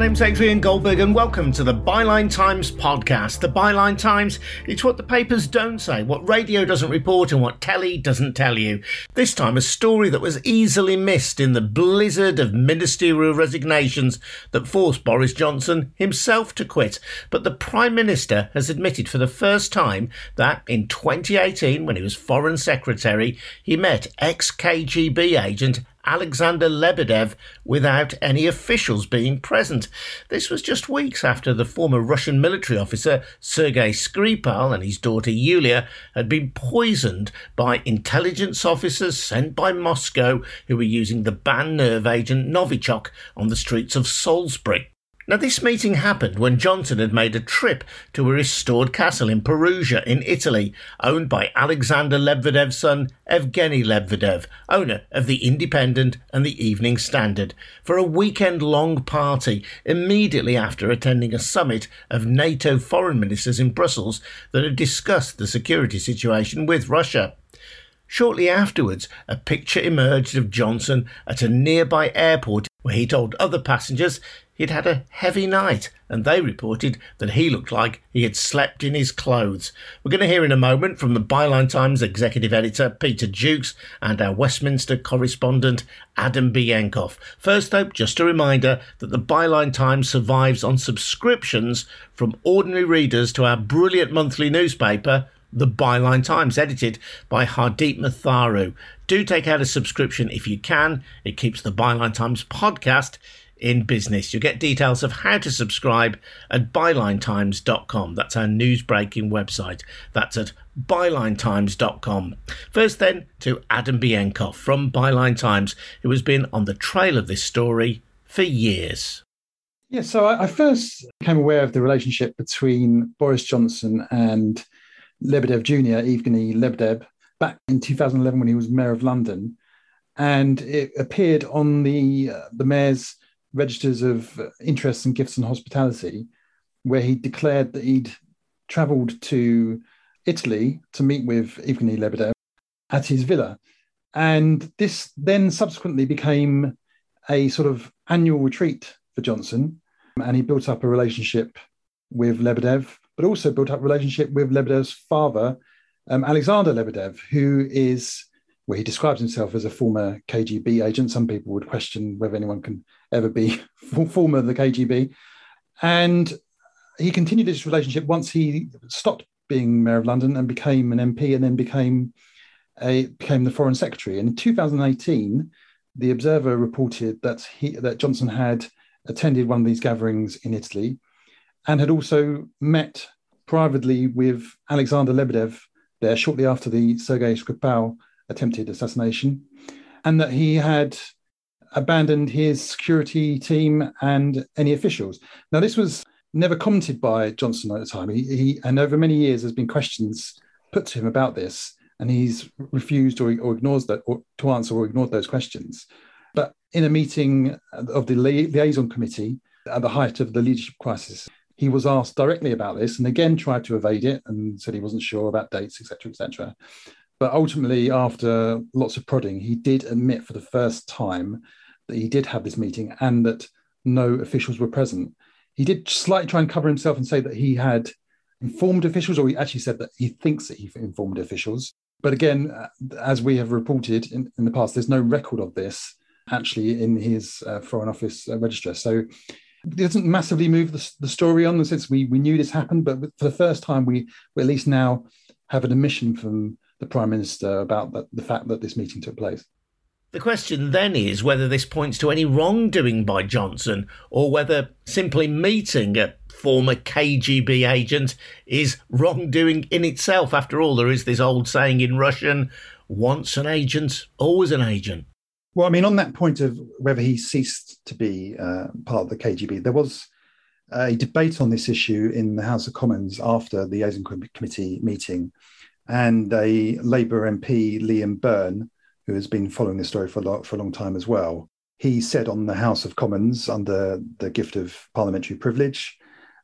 Name's Adrian Goldberg, and welcome to the Byline Times podcast. The Byline Times, it's what the papers don't say, what radio doesn't report, and what telly doesn't tell you. This time, a story that was easily missed in the blizzard of ministerial resignations that forced Boris Johnson himself to quit. But the Prime Minister has admitted for the first time that in 2018, when he was Foreign Secretary, he met ex KGB agent Alexander Lebedev without any officials being present. This was just weeks after the former Russian military officer Sergei Skripal and his daughter Yulia had been poisoned by intelligence officers sent by Moscow who were using the banned nerve agent Novichok on the streets of Salisbury. Now, this meeting happened when Johnson had made a trip to a restored castle in Perugia in Italy, owned by Alexander Lebedev's son, Evgeny Lebedev, owner of The Independent and The Evening Standard, for a weekend long party immediately after attending a summit of NATO foreign ministers in Brussels that had discussed the security situation with Russia. Shortly afterwards, a picture emerged of Johnson at a nearby airport where he told other passengers he'd had a heavy night, and they reported that he looked like he had slept in his clothes. We're going to hear in a moment from the Byline Times executive editor Peter Jukes and our Westminster correspondent Adam Bienkov. First, though, just a reminder that the Byline Times survives on subscriptions from ordinary readers to our brilliant monthly newspaper the Byline Times, edited by Hardeep Matharu. Do take out a subscription if you can. It keeps the Byline Times podcast in business. You'll get details of how to subscribe at bylinetimes.com. That's our news breaking website. That's at bylinetimes.com. First, then, to Adam Bienkov from Byline Times, who has been on the trail of this story for years. Yeah, so I first became aware of the relationship between Boris Johnson and Lebedev Jr., Evgeny Lebedev, back in 2011 when he was mayor of London. And it appeared on the, uh, the mayor's registers of interests and gifts and hospitality, where he declared that he'd travelled to Italy to meet with Evgeny Lebedev at his villa. And this then subsequently became a sort of annual retreat for Johnson. And he built up a relationship with Lebedev but also built up a relationship with Lebedev's father, um, Alexander Lebedev, who is well, he describes himself as a former KGB agent. Some people would question whether anyone can ever be former of the KGB. And he continued this relationship once he stopped being mayor of London and became an MP and then became a became the foreign secretary. And in 2018, the Observer reported that he that Johnson had attended one of these gatherings in Italy and had also met privately with Alexander Lebedev there shortly after the Sergei Skripal attempted assassination, and that he had abandoned his security team and any officials. Now, this was never commented by Johnson at the time. He, he and over many years, there's been questions put to him about this, and he's refused or, or ignores that or to answer or ignored those questions. But in a meeting of the liaison committee at the height of the leadership crisis he was asked directly about this and again tried to evade it and said he wasn't sure about dates, etc., etc. But ultimately, after lots of prodding, he did admit for the first time that he did have this meeting and that no officials were present. He did slightly try and cover himself and say that he had informed officials, or he actually said that he thinks that he informed officials. But again, uh, as we have reported in, in the past, there's no record of this actually in his uh, Foreign Office uh, register. So it doesn't massively move the, the story on since we, we knew this happened, but for the first time, we, we at least now have an admission from the Prime Minister about the, the fact that this meeting took place. The question then is whether this points to any wrongdoing by Johnson or whether simply meeting a former KGB agent is wrongdoing in itself. After all, there is this old saying in Russian once an agent, always an agent. Well, I mean, on that point of whether he ceased to be uh, part of the KGB, there was a debate on this issue in the House of Commons after the liaison committee meeting, and a Labour MP, Liam Byrne, who has been following this story for a, lot, for a long time as well, he said on the House of Commons under the gift of parliamentary privilege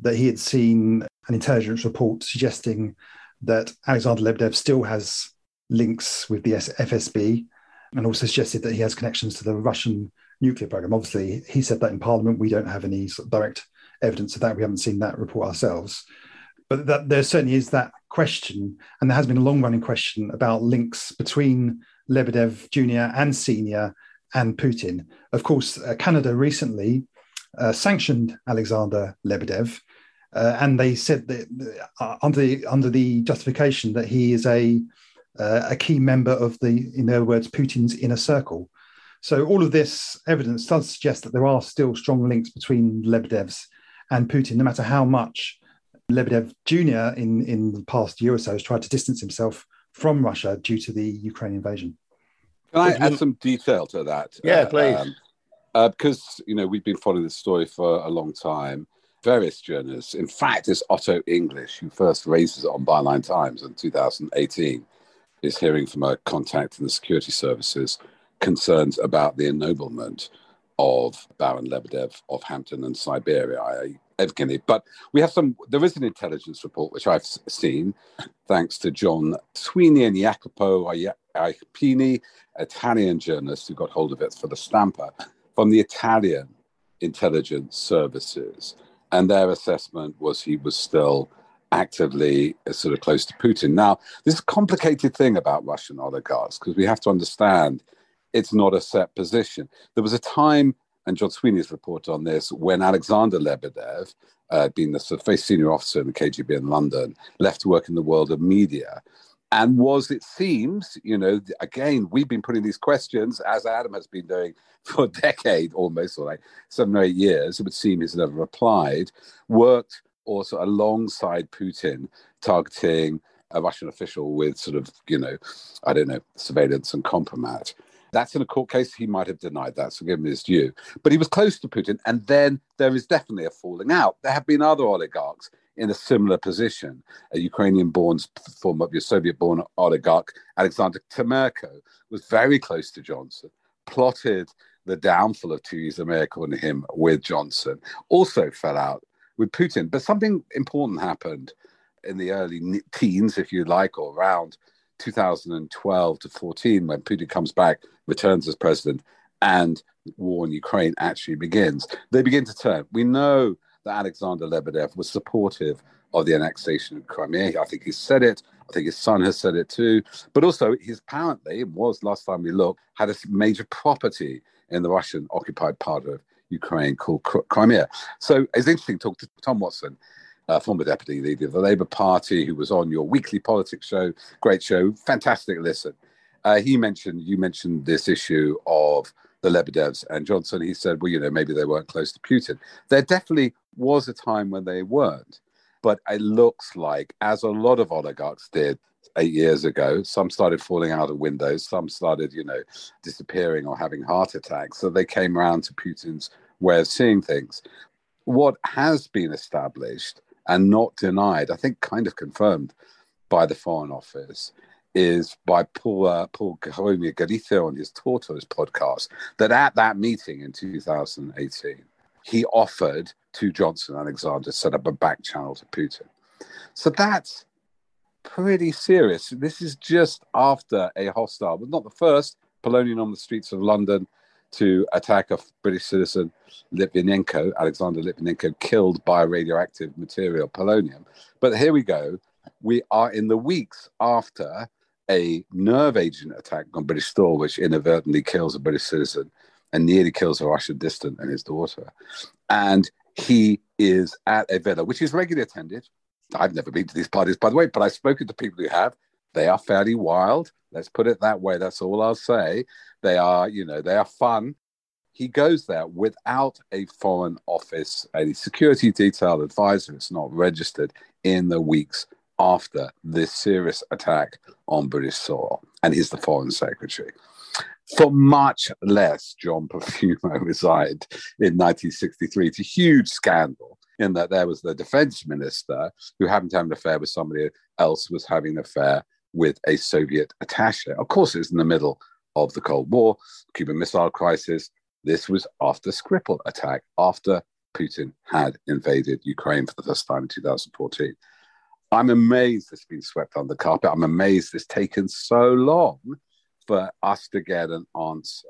that he had seen an intelligence report suggesting that Alexander Lebedev still has links with the FSB and also suggested that he has connections to the Russian nuclear program. Obviously, he said that in Parliament. We don't have any direct evidence of that. We haven't seen that report ourselves. But that, there certainly is that question, and there has been a long running question about links between Lebedev Jr. and Senior and Putin. Of course, uh, Canada recently uh, sanctioned Alexander Lebedev, uh, and they said that uh, under the under the justification that he is a uh, a key member of the, in their words, Putin's inner circle. So all of this evidence does suggest that there are still strong links between Lebedev's and Putin, no matter how much Lebedev Jr. in, in the past year or so has tried to distance himself from Russia due to the Ukraine invasion. Can I add some detail to that? Yeah, please. Um, uh, because you know we've been following this story for a long time. Various journalists, in fact, it's Otto English who first raises it on Byline Times in 2018, is hearing from a contact in the security services concerns about the ennoblement of Baron Lebedev of Hampton and Siberia, i.e., Evgeny. But we have some, there is an intelligence report which I've seen, thanks to John Sweeney and Jacopo Iacoboni, Italian journalists who got hold of it for the Stampa, from the Italian intelligence services. And their assessment was he was still actively uh, sort of close to Putin. Now, this complicated thing about Russian oligarchs because we have to understand it's not a set position. There was a time, and John Sweeney's report on this, when Alexander Lebedev, uh, being the sort of very senior officer in the KGB in London, left to work in the world of media. And was, it seems, you know, again, we've been putting these questions, as Adam has been doing for a decade almost, or like seven or eight years. It would seem he's never replied. Worked also alongside Putin, targeting a Russian official with sort of, you know, I don't know, surveillance and compromise. That's in a court case. He might have denied that, so give him his due. But he was close to Putin, and then there is definitely a falling out. There have been other oligarchs in a similar position. A Ukrainian-born, former Soviet-born oligarch Alexander Temerko was very close to Johnson, plotted the downfall of Theresa May, according to him, with Johnson. Also fell out with Putin. But something important happened in the early teens, if you like, or around 2012 to 14 when Putin comes back, returns as president, and war in Ukraine actually begins. They begin to turn. We know that Alexander Lebedev was supportive of the annexation of Crimea. I think he said it. I think his son has said it too. But also, he's apparently was last time we looked had a major property in the Russian occupied part of Ukraine called Crimea. So it's interesting to talk to Tom Watson, uh, former deputy leader of the Labour Party, who was on your weekly politics show. Great show, fantastic listen. Uh, he mentioned you mentioned this issue of the Lebedevs and Johnson. He said, well, you know, maybe they weren't close to Putin. There definitely was a time when they weren't, but it looks like, as a lot of oligarchs did, eight years ago. Some started falling out of windows. Some started, you know, disappearing or having heart attacks. So they came around to Putin's way of seeing things. What has been established and not denied, I think, kind of confirmed by the Foreign Office, is by Paul uh, Paul Caruana Galizia on his Tortoise podcast that at that meeting in 2018, he offered to Johnson and Alexander set up a back channel to Putin. So that's pretty serious. This is just after a hostile, but not the first, polonium on the streets of London to attack a British citizen, Litvinenko, Alexander Litvinenko, killed by radioactive material, polonium. But here we go. We are in the weeks after a nerve agent attack on British store, which inadvertently kills a British citizen and nearly kills a Russian dissident and his daughter. And he is at a villa, which is regularly attended I've never been to these parties, by the way, but I've spoken to people who have. They are fairly wild. Let's put it that way. That's all I'll say. They are, you know, they are fun. He goes there without a foreign office, a security detail advisor. It's not registered in the weeks after this serious attack on British soil. And he's the foreign secretary. For much less, John Profumo resigned in 1963. It's a huge scandal in that there was the defense minister who happened to have an affair with somebody else was having an affair with a Soviet attache. Of course, it was in the middle of the Cold War, Cuban Missile Crisis. This was after Skripal attack, after Putin had invaded Ukraine for the first time in 2014. I'm amazed it's been swept under the carpet. I'm amazed it's taken so long for us to get an answer.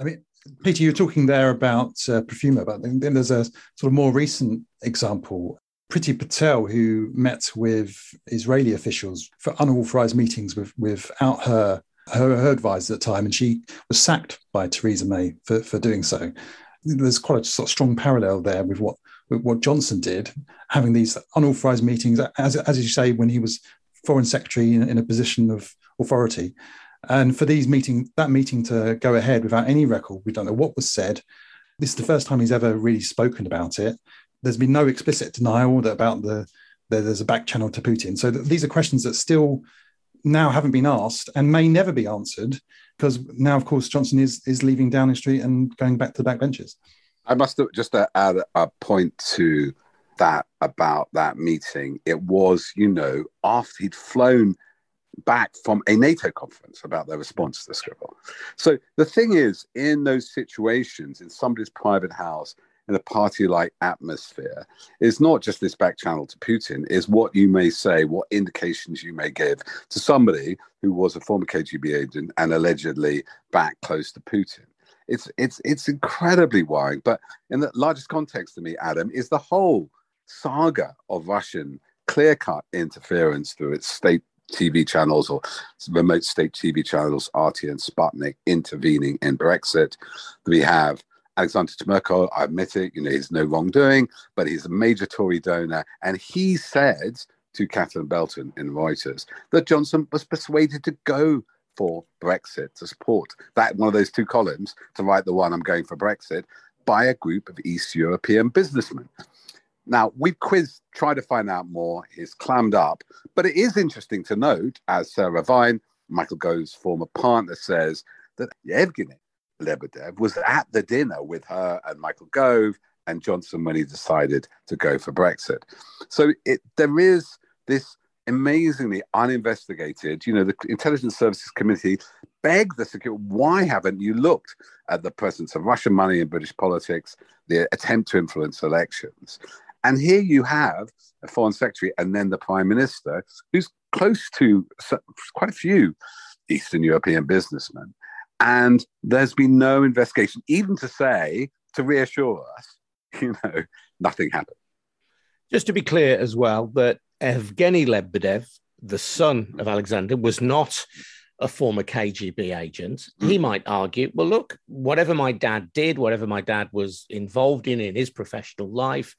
I mean, Peter, you're talking there about uh, but then there's a sort of more recent example. Priti Patel, who met with Israeli officials for unauthorized meetings with, without her, her, her advisor at the time, and she was sacked by Theresa May for, for doing so. There's quite a sort of strong parallel there with what with what Johnson did, having these unauthorized meetings, as, as you say, when he was foreign secretary in, in a position of authority. And for these meeting, that meeting to go ahead without any record, we don't know what was said. This is the first time he's ever really spoken about it. There's been no explicit denial about the that there's a back channel to Putin. So these are questions that still now haven't been asked and may never be answered because now, of course, Johnson is is leaving Downing Street and going back to the back benches. I must just add a point to that about that meeting. It was, you know, after he'd flown back from a NATO conference about their response to the Skripal. So the thing is, in those situations, in somebody's private house, in a party-like atmosphere, is not just this back channel to Putin, is what you may say, what indications you may give to somebody who was a former KGB agent and allegedly back close to Putin. It's it's it's incredibly worrying. But in the largest context to me, Adam, is the whole saga of Russian clear-cut interference through its state TV channels or remote state TV channels, RT and Sputnik, intervening in Brexit. We have Alexander Temerko, I admit it, you know, he's no wrongdoing, but he's a major Tory donor. And he said to Catherine Belton in Reuters that Johnson was persuaded to go for Brexit, to support that one of those two columns, to write the one I'm going for Brexit, by a group of East European businessmen. Now, we've quizzed, tried to find out more. He's clammed up. But it is interesting to note, as Sarah Vine, Michael Gove's former partner, says, that Evgeny Lebedev was at the dinner with her and Michael Gove and Johnson when he decided to go for Brexit. So it, there is this amazingly uninvestigated, you know, the Intelligence Services Committee begged the security, why haven't you looked at the presence of Russian money in British politics, the attempt to influence elections? And here you have a foreign secretary and then the prime minister who's close to quite a few Eastern European businessmen. And there's been no investigation, even to say, to reassure us, you know, nothing happened. Just to be clear as well, that Evgeny Lebedev, the son of Alexander, was not a former KGB agent, mm. he might argue, well, look, whatever my dad did, whatever my dad was involved in in his professional life,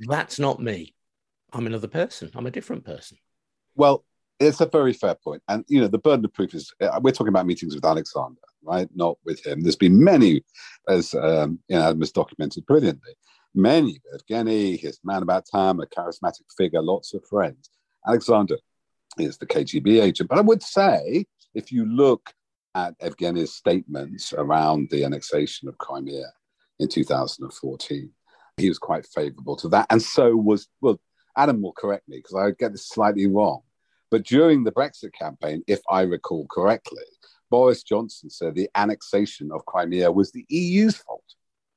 that's not me. I'm another person. I'm a different person. Well, it's a very fair point. And, you know, the burden of proof is uh, we're talking about meetings with Alexander, right? Not with him. There's been many, as, um, you know, Adam has documented brilliantly, many, Evgeny, his man about town, a charismatic figure, lots of friends. Alexander is the KGB agent. But I would say if you look at Evgeny's statements around the annexation of Crimea in 2014, he was quite favorable to that. And so was, well, Adam will correct me because I get this slightly wrong. But during the Brexit campaign, if I recall correctly, Boris Johnson said the annexation of Crimea was the EU's fault.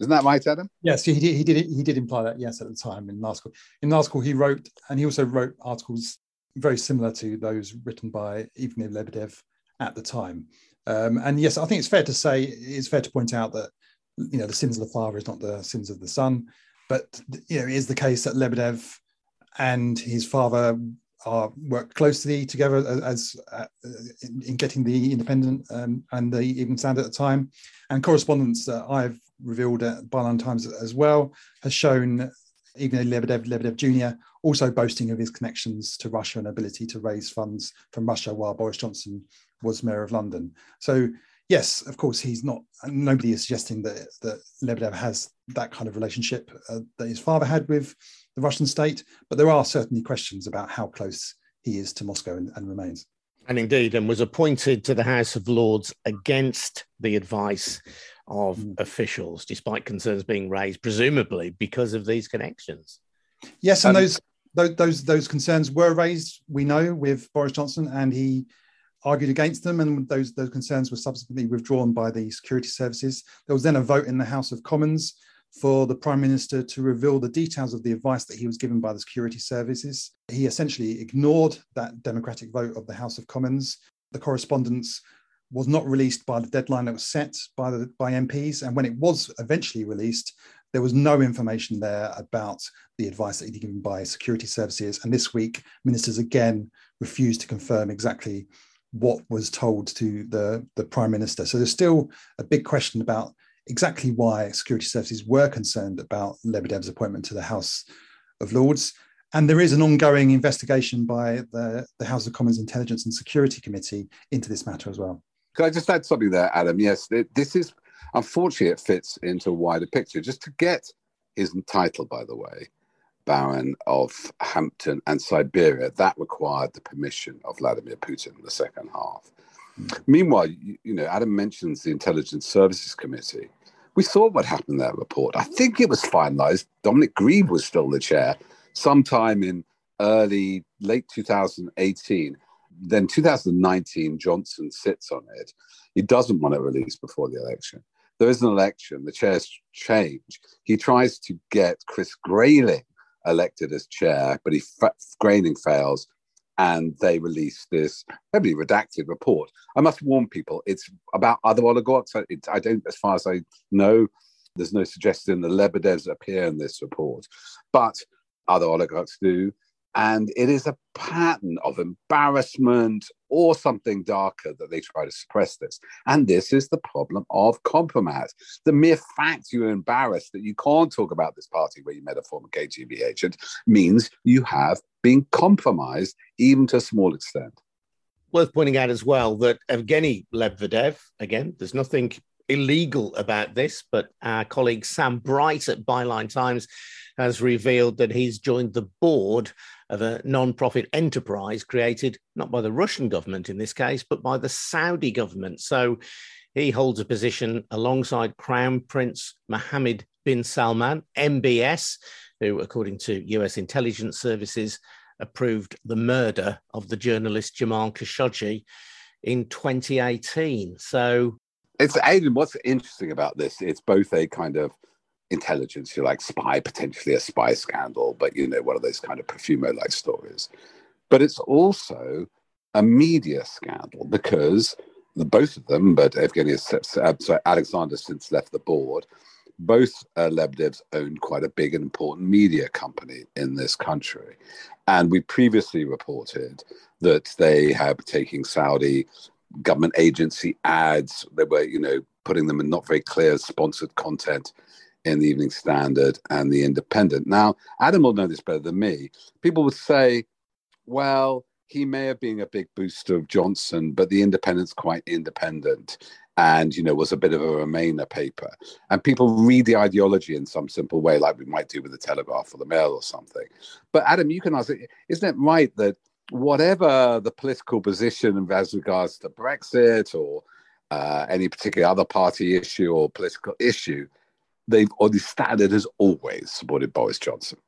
Isn't that right, Adam? Yes, he did. He did. He did imply that. Yes, at the time in an article. In an article, he wrote, and he also wrote articles very similar to those written by Evgeny Lebedev at the time. Um, and yes, I think it's fair to say it's fair to point out that you know the sins of the father is not the sins of the son, but you know it is the case that Lebedev and his father are work closely together as, uh, in, in, getting the Independent um, and the Evening Standard at the time, and correspondence that I've revealed at Byline Times as well has shown even Lebedev, Lebedev Jr., also boasting of his connections to Russia and ability to raise funds from Russia while Boris Johnson was mayor of London. So yes, of course, he's not. Nobody is suggesting that that Lebedev has that kind of relationship uh, that his father had with the Russian state, but there are certainly questions about how close he is to Moscow and, and remains. And indeed, and was appointed to the House of Lords against the advice of mm. officials, despite concerns being raised, presumably because of these connections. Yes, and um, those, those those those concerns were raised. We know with Boris Johnson, and he argued against them, and those those concerns were subsequently withdrawn by the security services. There was then a vote in the House of Commons for the Prime Minister to reveal the details of the advice that he was given by the security services. He essentially ignored that democratic vote of the House of Commons. The correspondence was not released by the deadline that was set by the by MPs, and when it was eventually released, there was no information there about the advice that he'd given by security services. And this week, ministers again refused to confirm exactly what was told to the, the prime minister. So there's still a big question about exactly why security services were concerned about Lebedev's appointment to the House of Lords. And there is an ongoing investigation by the, the House of Commons Intelligence and Security Committee into this matter as well. Could I just add something there, Adam? Yes, this is unfortunately it fits into a wider picture. Just to get his title, by the way, Baron of Hampton and Siberia, that required the permission of Vladimir Putin in the second half. Mm. Meanwhile, you, you, know, Adam mentions the Intelligence Services Committee. We saw what happened in that report. I think it was finalized. Dominic Grieve was still the chair sometime in early, late 2018 then 2019, Johnson sits on it. He doesn't want it released before the election. There is an election, the chairs change. He tries to get Chris Grayling elected as chair, but he Grayling fails, and they release this heavily redacted report. I must warn people, it's about other oligarchs. It, I don't, as far as I know, there's no suggestion the Lebedevs appear in this report, but other oligarchs do. And it is a pattern of embarrassment or something darker that they try to suppress this. And this is the problem of compromise. The mere fact you're embarrassed that you can't talk about this party where you met a former KGB agent means you have been compromised, even to a small extent. Worth pointing out as well that Evgeny Lebedev, again, there's nothing illegal about this, but our colleague Sam Bright at Byline Times has revealed that he's joined the board of a non-profit enterprise created not by the Russian government in this case, but by the Saudi government. So he holds a position alongside Crown Prince Mohammed bin Salman, MBS, who, according to US intelligence services, approved the murder of the journalist Jamal Khashoggi in 2018. So it's Adrian, what's interesting about this? It's both a kind of intelligence, you like spy, potentially a spy scandal, but you know, one of those kind of Profumo like stories. But it's also a media scandal because the, both of them, but Evgeny, uh, sorry, Alexander since left the board, both uh, Lebedevs own quite a big and important media company in this country. And we previously reported that they have taking Saudi government agency ads. They were, you know, putting them in not very clear sponsored content in the Evening Standard and the Independent. Now, Adam will know this better than me. People would say, well, he may have been a big booster of Johnson, but the Independent's quite independent and, you know, was a bit of a Remainer paper. And people read the ideology in some simple way, like we might do with the Telegraph or the Mail or something. But Adam, you can ask, isn't it right that whatever the political position as regards to Brexit or uh, any particular other party issue or political issue, they've or the standard has always supported Boris Johnson.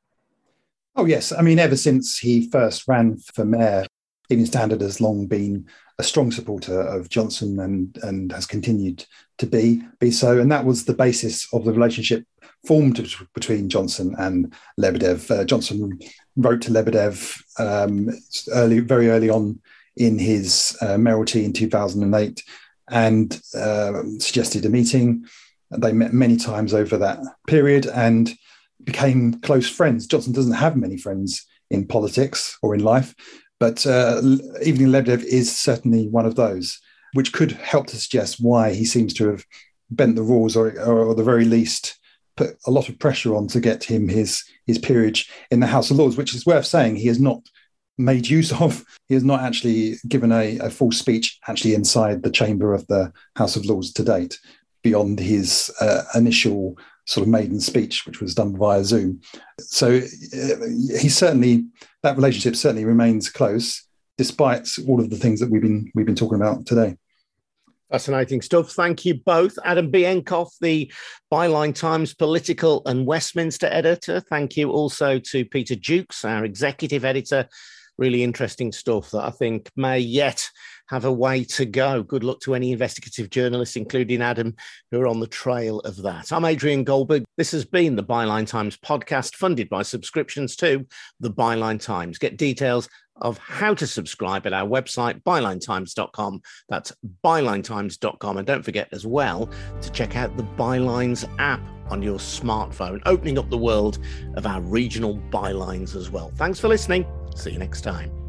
Oh yes, I mean ever since he first ran for mayor, Evening Standard has long been a strong supporter of Johnson and and has continued to be be so, and that was the basis of the relationship formed between Johnson and Lebedev. Uh, Johnson wrote to Lebedev um, early, very early on in his uh, mayoralty in 2008 and uh, suggested a meeting. They met many times over that period and became close friends. Johnson doesn't have many friends in politics or in life, but uh, Evgeny Lebedev is certainly one of those, which could help to suggest why he seems to have bent the rules or, or, the very least put a lot of pressure on to get him his his peerage in the House of Lords, which is worth saying he has not made use of. He has not actually given a, a full speech actually inside the chamber of the House of Lords to date, beyond his uh, initial sort of maiden speech, which was done via Zoom. So uh, he certainly that relationship certainly remains close, despite all of the things that we've been we've been talking about today. Fascinating stuff. Thank you both. Adam Bienkov, the Byline Times political and Westminster editor. Thank you also to Peter Jukes, our executive editor. Really interesting stuff that I think may yet have a way to go. Good luck to any investigative journalists, including Adam, who are on the trail of that. I'm Adrian Goldberg. This has been the Byline Times podcast, funded by subscriptions to the Byline Times. Get details of how to subscribe at our website, bylinetimes.com. That's bylinetimes.com. And don't forget as well to check out the Bylines app on your smartphone, opening up the world of our regional bylines as well. Thanks for listening. See you next time.